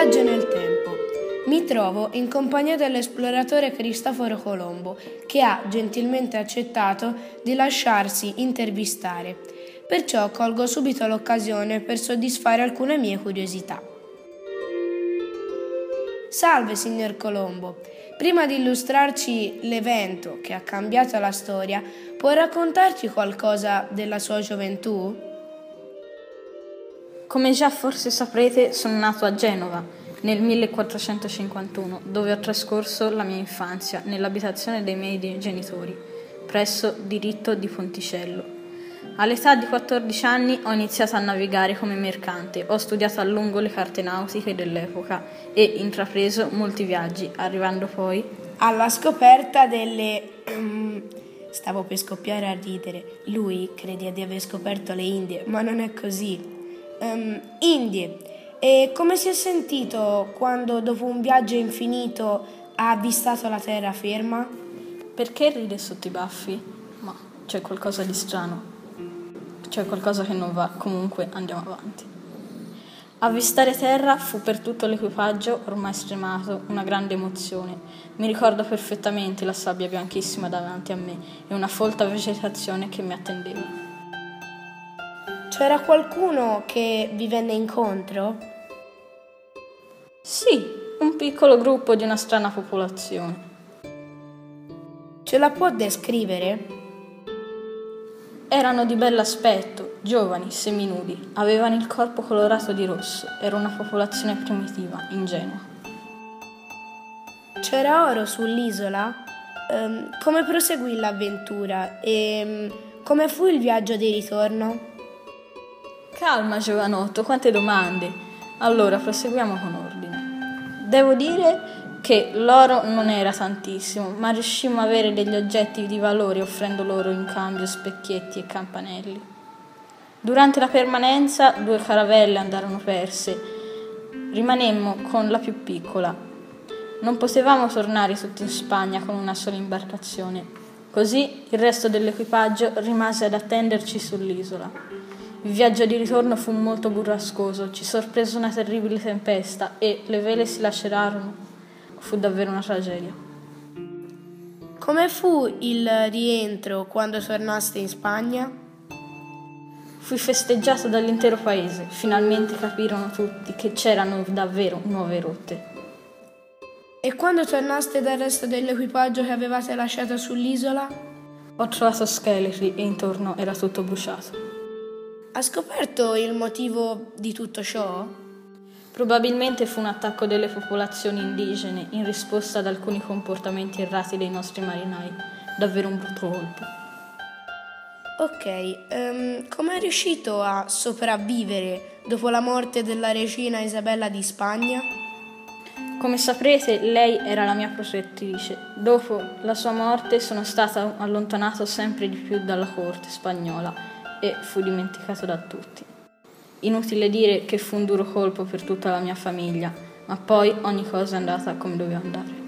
Viaggio nel tempo. Mi trovo in compagnia dell'esploratore Cristoforo Colombo, che ha gentilmente accettato di lasciarsi intervistare. Perciò colgo subito l'occasione per soddisfare alcune mie curiosità. Salve, signor Colombo. Prima di illustrarci l'evento che ha cambiato la storia, può raccontarci qualcosa della sua gioventù? Come già forse saprete, sono nato a Genova nel 1451, dove ho trascorso la mia infanzia nell'abitazione dei miei genitori, presso Diritto di Ponticello. All'età di 14 anni ho iniziato a navigare come mercante, ho studiato a lungo le carte nautiche dell'epoca e intrapreso molti viaggi, arrivando poi alla scoperta delle... Stavo per scoppiare a ridere. Lui crede di aver scoperto le Indie, ma non è così. Um, Indie. E come si è sentito quando dopo un viaggio infinito ha avvistato la terraferma? Perché ride sotto i baffi? Ma c'è qualcosa di strano c'è qualcosa che non va, comunque andiamo avanti. Avvistare terra fu per tutto l'equipaggio, ormai stremato, una grande emozione. Mi ricordo perfettamente la sabbia bianchissima davanti a me e una folta vegetazione che mi attendeva. C'era qualcuno che vi venne incontro? Sì, un piccolo gruppo di una strana popolazione. Ce la può descrivere? Erano di bell'aspetto, giovani, seminudi, avevano il corpo colorato di rosso, era una popolazione primitiva, ingenua. C'era oro sull'isola? Um, come proseguì l'avventura e um, come fu il viaggio di ritorno? Calma, giovanotto, quante domande. Allora, proseguiamo con ordine. Devo dire che l'oro non era tantissimo, ma riuscimmo a avere degli oggetti di valore offrendo loro in cambio specchietti e campanelli. Durante la permanenza due caravelle andarono perse. Rimanemmo con la più piccola. Non potevamo tornare tutti in Spagna con una sola imbarcazione. Così il resto dell'equipaggio rimase ad attenderci sull'isola. Il viaggio di ritorno fu molto burrascoso, ci sorprese una terribile tempesta e le vele si lacerarono fu davvero una tragedia. Come fu il rientro quando tornaste in Spagna? Fui festeggiato dall'intero paese, finalmente capirono tutti che c'erano davvero nuove rotte. E quando tornaste dal resto dell'equipaggio che avevate lasciato sull'isola? Ho trovato scheletri e intorno era tutto bruciato. Ha scoperto il motivo di tutto ciò? Probabilmente fu un attacco delle popolazioni indigene in risposta ad alcuni comportamenti errati dei nostri marinai. Davvero un brutto colpo. Ok, um, come è riuscito a sopravvivere dopo la morte della regina Isabella di Spagna? Come saprete, lei era la mia protettrice. Dopo la sua morte sono stato allontanato sempre di più dalla corte spagnola e fu dimenticato da tutti. Inutile dire che fu un duro colpo per tutta la mia famiglia, ma poi ogni cosa è andata come doveva andare.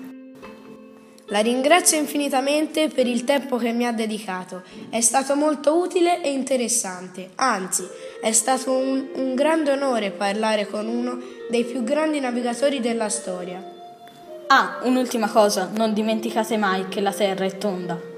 La ringrazio infinitamente per il tempo che mi ha dedicato, è stato molto utile e interessante, anzi è stato un, un grande onore parlare con uno dei più grandi navigatori della storia. Ah, un'ultima cosa, non dimenticate mai che la Terra è tonda.